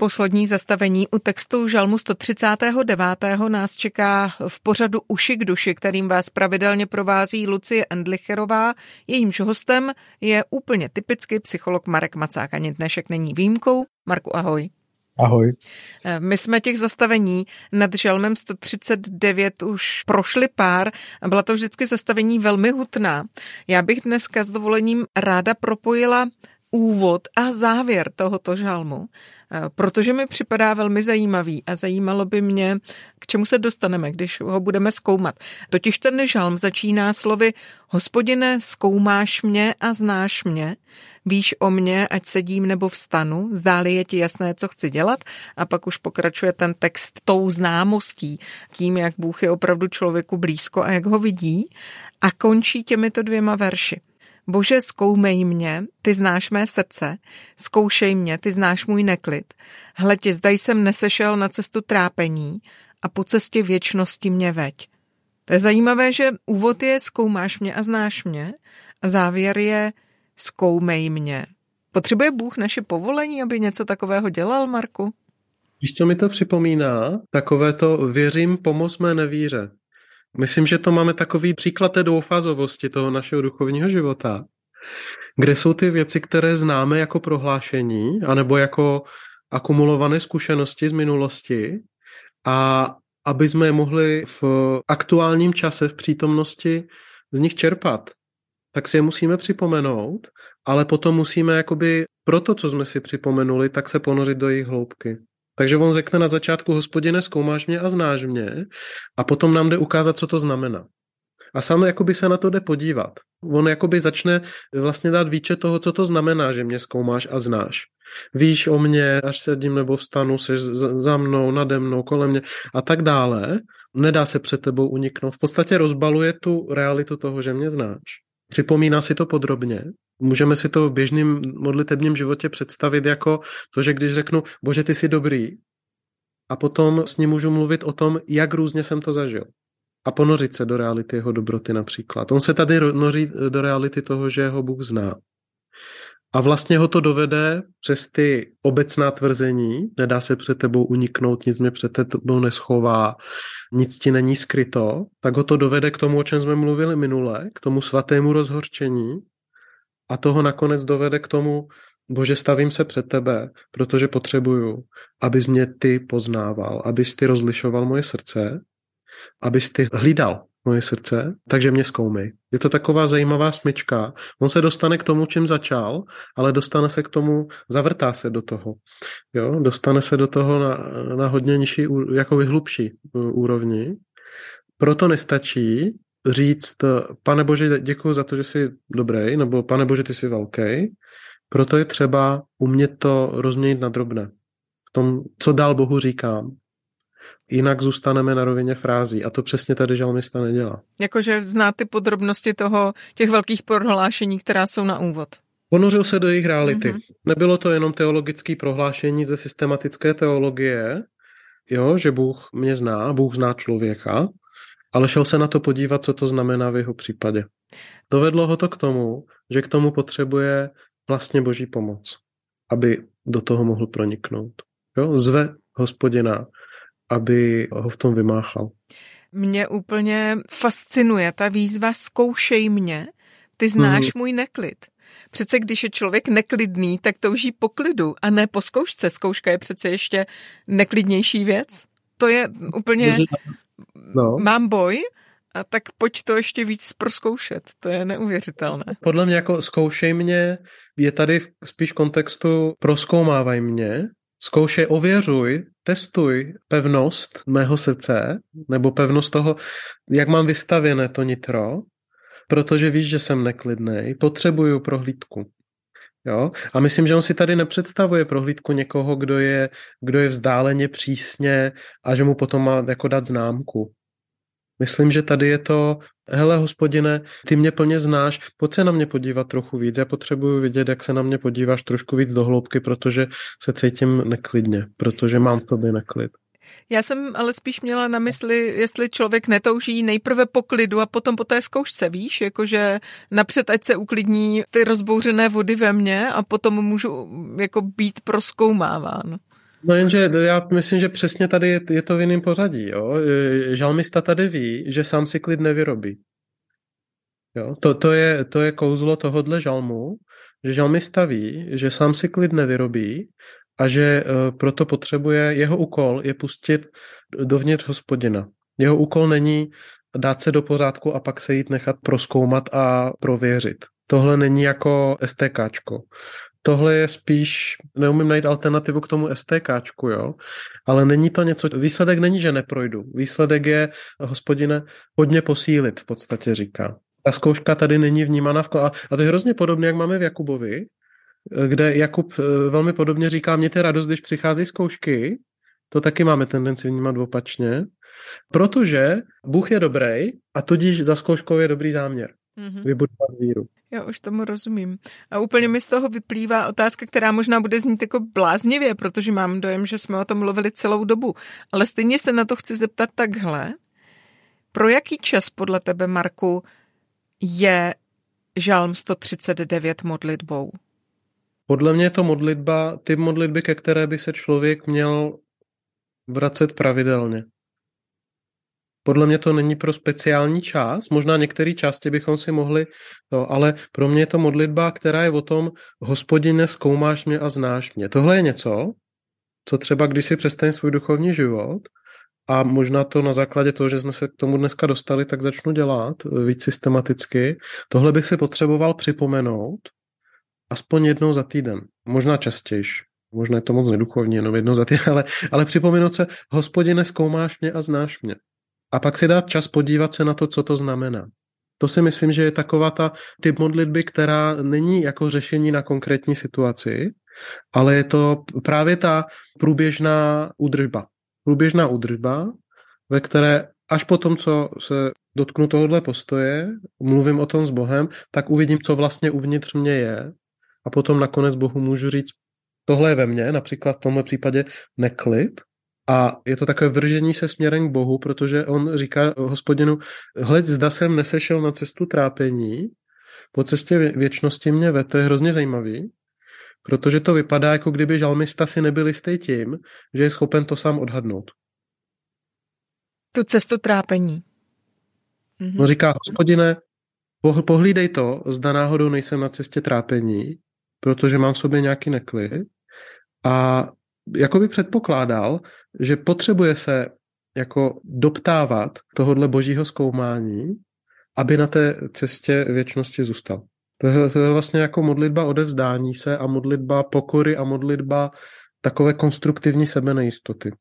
Poslední zastavení u textu Žalmu 139. nás čeká v pořadu Uši k duši, kterým vás pravidelně provází Lucie Endlicherová. Jejímž hostem je úplně typický psycholog Marek Macák. Ani dnešek není výjimkou. Marku, ahoj. Ahoj. My jsme těch zastavení nad žalmem 139 už prošli pár byla to vždycky zastavení velmi hutná. Já bych dneska s dovolením ráda propojila úvod a závěr tohoto žalmu, eh, protože mi připadá velmi zajímavý a zajímalo by mě, k čemu se dostaneme, když ho budeme zkoumat. Totiž ten žalm začíná slovy Hospodine, zkoumáš mě a znáš mě, víš o mě, ať sedím nebo vstanu, zdáli je ti jasné, co chci dělat a pak už pokračuje ten text tou známostí, tím, jak Bůh je opravdu člověku blízko a jak ho vidí a končí těmito dvěma verši. Bože, zkoumej mě, ty znáš mé srdce, zkoušej mě, ty znáš můj neklid. Hletě, zda jsem nesešel na cestu trápení a po cestě věčnosti mě veď. To je zajímavé, že úvod je zkoumáš mě a znáš mě a závěr je zkoumej mě. Potřebuje Bůh naše povolení, aby něco takového dělal, Marku? Víš, co mi to připomíná? Takové to věřím, pomoz mé nevíře. Myslím, že to máme takový příklad té dvoufázovosti toho našeho duchovního života, kde jsou ty věci, které známe jako prohlášení, anebo jako akumulované zkušenosti z minulosti a aby jsme je mohli v aktuálním čase, v přítomnosti z nich čerpat, tak si je musíme připomenout, ale potom musíme jakoby pro to, co jsme si připomenuli, tak se ponořit do jejich hloubky. Takže on řekne na začátku, hospodine, zkoumáš mě a znáš mě a potom nám jde ukázat, co to znamená. A sám jakoby se na to jde podívat. On jakoby začne vlastně dát výčet toho, co to znamená, že mě zkoumáš a znáš. Víš o mě, až sedím nebo vstanu, jsi za mnou, nade mnou, kolem mě a tak dále. Nedá se před tebou uniknout. V podstatě rozbaluje tu realitu toho, že mě znáš. Připomíná si to podrobně Můžeme si to v běžném modlitebním životě představit jako to, že když řeknu, bože, ty jsi dobrý, a potom s ním můžu mluvit o tom, jak různě jsem to zažil. A ponořit se do reality jeho dobroty například. On se tady noří do reality toho, že ho Bůh zná. A vlastně ho to dovede přes ty obecná tvrzení, nedá se před tebou uniknout, nic mě před tebou neschová, nic ti není skryto, tak ho to dovede k tomu, o čem jsme mluvili minule, k tomu svatému rozhorčení, a toho nakonec dovede k tomu, Bože, stavím se před tebe, protože potřebuju, abys mě ty poznával, abys ty rozlišoval moje srdce, abys ty hlídal moje srdce, takže mě zkoumej. Je to taková zajímavá smyčka. On se dostane k tomu, čím začal, ale dostane se k tomu, zavrtá se do toho. Jo? Dostane se do toho na, na hodně nižší, jako hlubší uh, úrovni. Proto nestačí říct, pane Bože, děkuji za to, že jsi dobrý, nebo pane Bože, ty jsi velký. Proto je třeba umět to rozměnit na drobné. V tom, co dál Bohu říkám. Jinak zůstaneme na rovině frází a to přesně tady žalmista nedělá. Jakože zná ty podrobnosti toho, těch velkých prohlášení, která jsou na úvod. Ponořil se do jejich reality. Mm-hmm. Nebylo to jenom teologické prohlášení ze systematické teologie, jo, že Bůh mě zná, Bůh zná člověka, ale šel se na to podívat, co to znamená v jeho případě. Dovedlo ho to k tomu, že k tomu potřebuje vlastně boží pomoc, aby do toho mohl proniknout. Jo? Zve hospodina, aby ho v tom vymáchal. Mě úplně fascinuje ta výzva zkoušej mě, ty znáš mm. můj neklid. Přece když je člověk neklidný, tak touží po klidu a ne po zkoušce. Zkouška je přece ještě neklidnější věc. To je úplně no. mám boj, a tak pojď to ještě víc proskoušet. To je neuvěřitelné. Podle mě jako zkoušej mě je tady spíš v kontextu proskoumávaj mě, zkoušej, ověřuj, testuj pevnost mého srdce, nebo pevnost toho, jak mám vystavěné to nitro, protože víš, že jsem neklidný, potřebuju prohlídku. Jo? A myslím, že on si tady nepředstavuje prohlídku někoho, kdo je, kdo je vzdáleně přísně a že mu potom má jako dát známku. Myslím, že tady je to hele hospodine, ty mě plně znáš, pojď se na mě podívat trochu víc, já potřebuji vidět, jak se na mě podíváš trošku víc do hloubky, protože se cítím neklidně, protože mám v tobě neklid. Já jsem ale spíš měla na mysli, jestli člověk netouží nejprve po klidu a potom po té zkoušce, víš, jakože napřed ať se uklidní ty rozbouřené vody ve mně a potom můžu jako být proskoumáván. No jenže já myslím, že přesně tady je, to v jiném pořadí. Jo? Žalmista tady ví, že sám si klid nevyrobí. Jo? To, to, je, to je kouzlo tohohle žalmu, že žalmista ví, že sám si klid nevyrobí a že e, proto potřebuje, jeho úkol je pustit dovnitř hospodina. Jeho úkol není dát se do pořádku a pak se jít nechat proskoumat a prověřit. Tohle není jako STKčko. Tohle je spíš, neumím najít alternativu k tomu STKčku, jo, ale není to něco, výsledek není, že neprojdu. Výsledek je, hospodine, hodně posílit, v podstatě říká. Ta zkouška tady není vnímána v a, a to je hrozně podobné, jak máme v Jakubovi, kde Jakub eh, velmi podobně říká, mějte radost, když přichází zkoušky, to taky máme tendenci vnímat opačně, protože Bůh je dobrý a tudíž za zkouškou je dobrý záměr. Mm-hmm. Vybudovat víru. Já už tomu rozumím. A úplně mi z toho vyplývá otázka, která možná bude znít jako bláznivě, protože mám dojem, že jsme o tom mluvili celou dobu. Ale stejně se na to chci zeptat takhle. Pro jaký čas podle tebe, Marku, je Žalm 139 modlitbou? Podle mě je to modlitba, ty modlitby, ke které by se člověk měl vracet pravidelně. Podle mě to není pro speciální čas, možná některé části bychom si mohli, to, ale pro mě je to modlitba, která je o tom, hospodine, zkoumáš mě a znáš mě. Tohle je něco, co třeba, když si přestane svůj duchovní život, a možná to na základě toho, že jsme se k tomu dneska dostali, tak začnu dělat víc systematicky. Tohle bych si potřeboval připomenout aspoň jednou za týden, možná častější. Možná je to moc neduchovní, jenom jednou za týden, ale, ale připomenout se, hospodine, zkoumáš mě a znáš mě a pak si dát čas podívat se na to, co to znamená. To si myslím, že je taková ta typ modlitby, která není jako řešení na konkrétní situaci, ale je to právě ta průběžná údržba. Průběžná údržba, ve které až po tom, co se dotknu tohohle postoje, mluvím o tom s Bohem, tak uvidím, co vlastně uvnitř mě je a potom nakonec Bohu můžu říct, tohle je ve mně, například v tomhle případě neklid, a je to takové vržení se směrem k Bohu, protože on říká hospodinu, hled, zda jsem nesešel na cestu trápení, po cestě věčnosti mě ve, to je hrozně zajímavý, protože to vypadá, jako kdyby žalmista si nebyl jistý tím, že je schopen to sám odhadnout. Tu cestu trápení. Mhm. No říká, hospodine, pohlídej to, zda náhodou nejsem na cestě trápení, protože mám v sobě nějaký neklid a jako by předpokládal, že potřebuje se jako doptávat tohodle božího zkoumání, aby na té cestě věčnosti zůstal. To je, to je vlastně jako modlitba odevzdání se a modlitba pokory a modlitba takové konstruktivní sebenejistoty,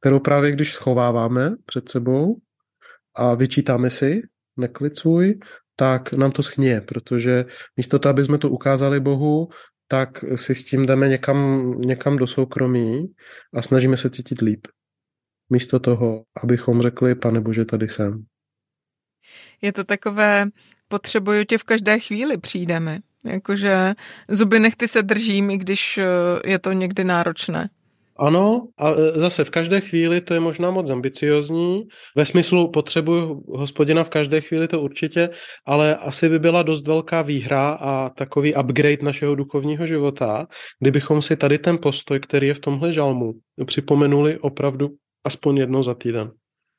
kterou právě když schováváme před sebou a vyčítáme si neklid svůj, tak nám to schnie, protože místo toho, aby jsme to ukázali Bohu, tak si s tím jdeme někam, někam do soukromí a snažíme se cítit líp. Místo toho, abychom řekli, pane Bože, tady jsem. Je to takové, potřebuju tě v každé chvíli, přijdeme. Jakože zuby nechty se držím, i když eh, je to někdy náročné. Ano, a e, zase v každé chvíli to je možná moc ambiciozní. Ve smyslu potřebuju hospodina v každé chvíli to určitě, ale asi by byla dost velká výhra a takový upgrade našeho duchovního života, kdybychom si tady ten postoj, který je v tomhle žalmu, připomenuli opravdu aspoň jednou za týden.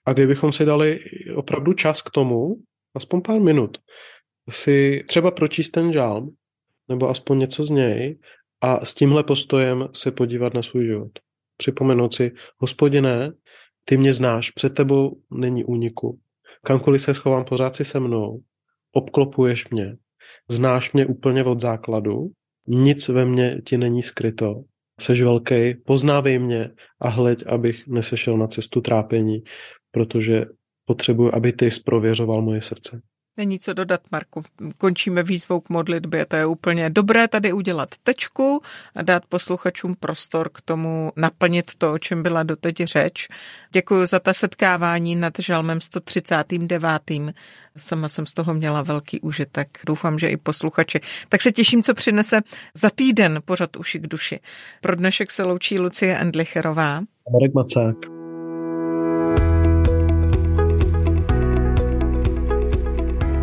A kdybychom si dali opravdu čas k tomu, aspoň pár minut, si třeba pročíst ten žalm, nebo aspoň něco z něj, a s tímhle postojem se podívat na svůj život připomenout si, hospodine, ty mě znáš, před tebou není úniku. Kamkoliv se schovám, pořád si se mnou, obklopuješ mě, znáš mě úplně od základu, nic ve mně ti není skryto, seš velký, poznávej mě a hleď, abych nesešel na cestu trápení, protože potřebuji, aby ty zprověřoval moje srdce. Není co dodat, Marku. Končíme výzvou k modlitbě. To je úplně dobré tady udělat tečku a dát posluchačům prostor k tomu naplnit to, o čem byla doteď řeč. Děkuji za ta setkávání nad žalmem 139. Sama jsem z toho měla velký užitek. Doufám, že i posluchači. Tak se těším, co přinese za týden pořad uši k duši. Pro dnešek se loučí Lucie Endlicherová. Marek Macák.